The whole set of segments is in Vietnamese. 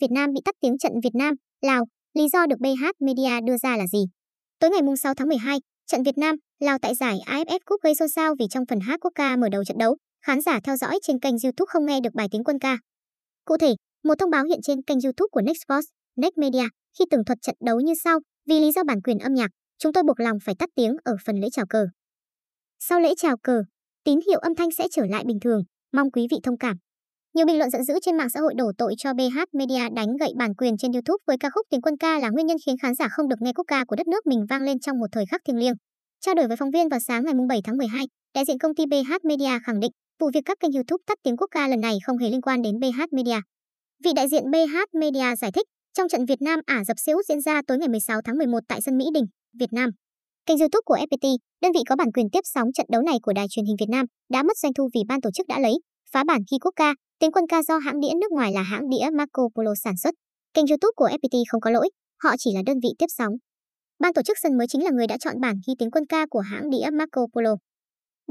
Việt Nam bị tắt tiếng trận Việt Nam, Lào, lý do được BH Media đưa ra là gì? Tối ngày 6 tháng 12, trận Việt Nam, Lào tại giải AFF Cup gây xôn xao vì trong phần hát quốc ca mở đầu trận đấu, khán giả theo dõi trên kênh YouTube không nghe được bài tiếng quân ca. Cụ thể, một thông báo hiện trên kênh YouTube của Next Sports, Next Media khi tường thuật trận đấu như sau, vì lý do bản quyền âm nhạc, chúng tôi buộc lòng phải tắt tiếng ở phần lễ chào cờ. Sau lễ chào cờ, tín hiệu âm thanh sẽ trở lại bình thường, mong quý vị thông cảm. Nhiều bình luận giận dữ trên mạng xã hội đổ tội cho BH Media đánh gậy bản quyền trên YouTube với ca khúc Tiếng quân ca là nguyên nhân khiến khán giả không được nghe quốc ca của đất nước mình vang lên trong một thời khắc thiêng liêng. Trao đổi với phóng viên vào sáng ngày 7 tháng 12, đại diện công ty BH Media khẳng định vụ việc các kênh YouTube tắt tiếng quốc ca lần này không hề liên quan đến BH Media. Vị đại diện BH Media giải thích, trong trận Việt Nam Ả Rập Xê Út diễn ra tối ngày 16 tháng 11 tại sân Mỹ Đình, Việt Nam. Kênh YouTube của FPT, đơn vị có bản quyền tiếp sóng trận đấu này của Đài truyền hình Việt Nam, đã mất doanh thu vì ban tổ chức đã lấy phá bản ghi quốc ca, tiếng quân ca do hãng đĩa nước ngoài là hãng đĩa Marco Polo sản xuất. Kênh YouTube của FPT không có lỗi, họ chỉ là đơn vị tiếp sóng. Ban tổ chức sân mới chính là người đã chọn bản ghi tiếng quân ca của hãng đĩa Marco Polo.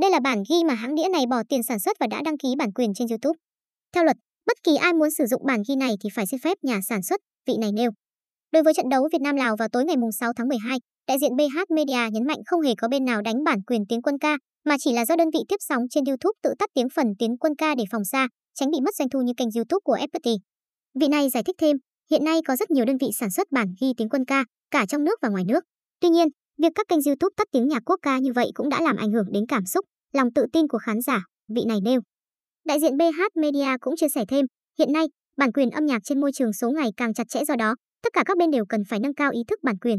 Đây là bản ghi mà hãng đĩa này bỏ tiền sản xuất và đã đăng ký bản quyền trên YouTube. Theo luật, bất kỳ ai muốn sử dụng bản ghi này thì phải xin phép nhà sản xuất, vị này nêu. Đối với trận đấu Việt Nam Lào vào tối ngày 6 tháng 12, đại diện BH Media nhấn mạnh không hề có bên nào đánh bản quyền tiếng quân ca, mà chỉ là do đơn vị tiếp sóng trên YouTube tự tắt tiếng phần tiếng quân ca để phòng xa, tránh bị mất doanh thu như kênh YouTube của FPT. Vị này giải thích thêm, hiện nay có rất nhiều đơn vị sản xuất bản ghi tiếng quân ca, cả trong nước và ngoài nước. Tuy nhiên, việc các kênh YouTube tắt tiếng nhạc quốc ca như vậy cũng đã làm ảnh hưởng đến cảm xúc, lòng tự tin của khán giả, vị này nêu. Đại diện BH Media cũng chia sẻ thêm, hiện nay, bản quyền âm nhạc trên môi trường số ngày càng chặt chẽ do đó, tất cả các bên đều cần phải nâng cao ý thức bản quyền.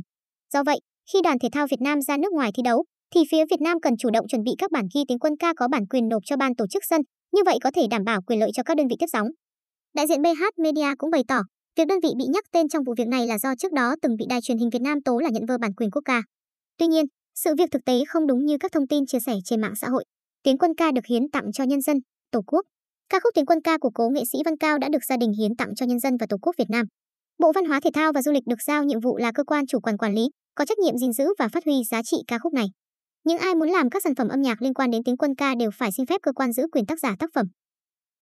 Do vậy, khi đoàn thể thao Việt Nam ra nước ngoài thi đấu, thì phía Việt Nam cần chủ động chuẩn bị các bản ghi tiếng quân ca có bản quyền nộp cho ban tổ chức sân, như vậy có thể đảm bảo quyền lợi cho các đơn vị tiếp sóng. Đại diện BH Media cũng bày tỏ, việc đơn vị bị nhắc tên trong vụ việc này là do trước đó từng bị đài truyền hình Việt Nam tố là nhận vơ bản quyền quốc ca. Tuy nhiên, sự việc thực tế không đúng như các thông tin chia sẻ trên mạng xã hội. Tiếng quân ca được hiến tặng cho nhân dân, Tổ quốc. Ca khúc Tiếng quân ca của cố nghệ sĩ Văn Cao đã được gia đình hiến tặng cho nhân dân và Tổ quốc Việt Nam. Bộ Văn hóa Thể thao và Du lịch được giao nhiệm vụ là cơ quan chủ quản quản lý, có trách nhiệm gìn giữ và phát huy giá trị ca khúc này. Những ai muốn làm các sản phẩm âm nhạc liên quan đến tiếng quân ca đều phải xin phép cơ quan giữ quyền tác giả tác phẩm.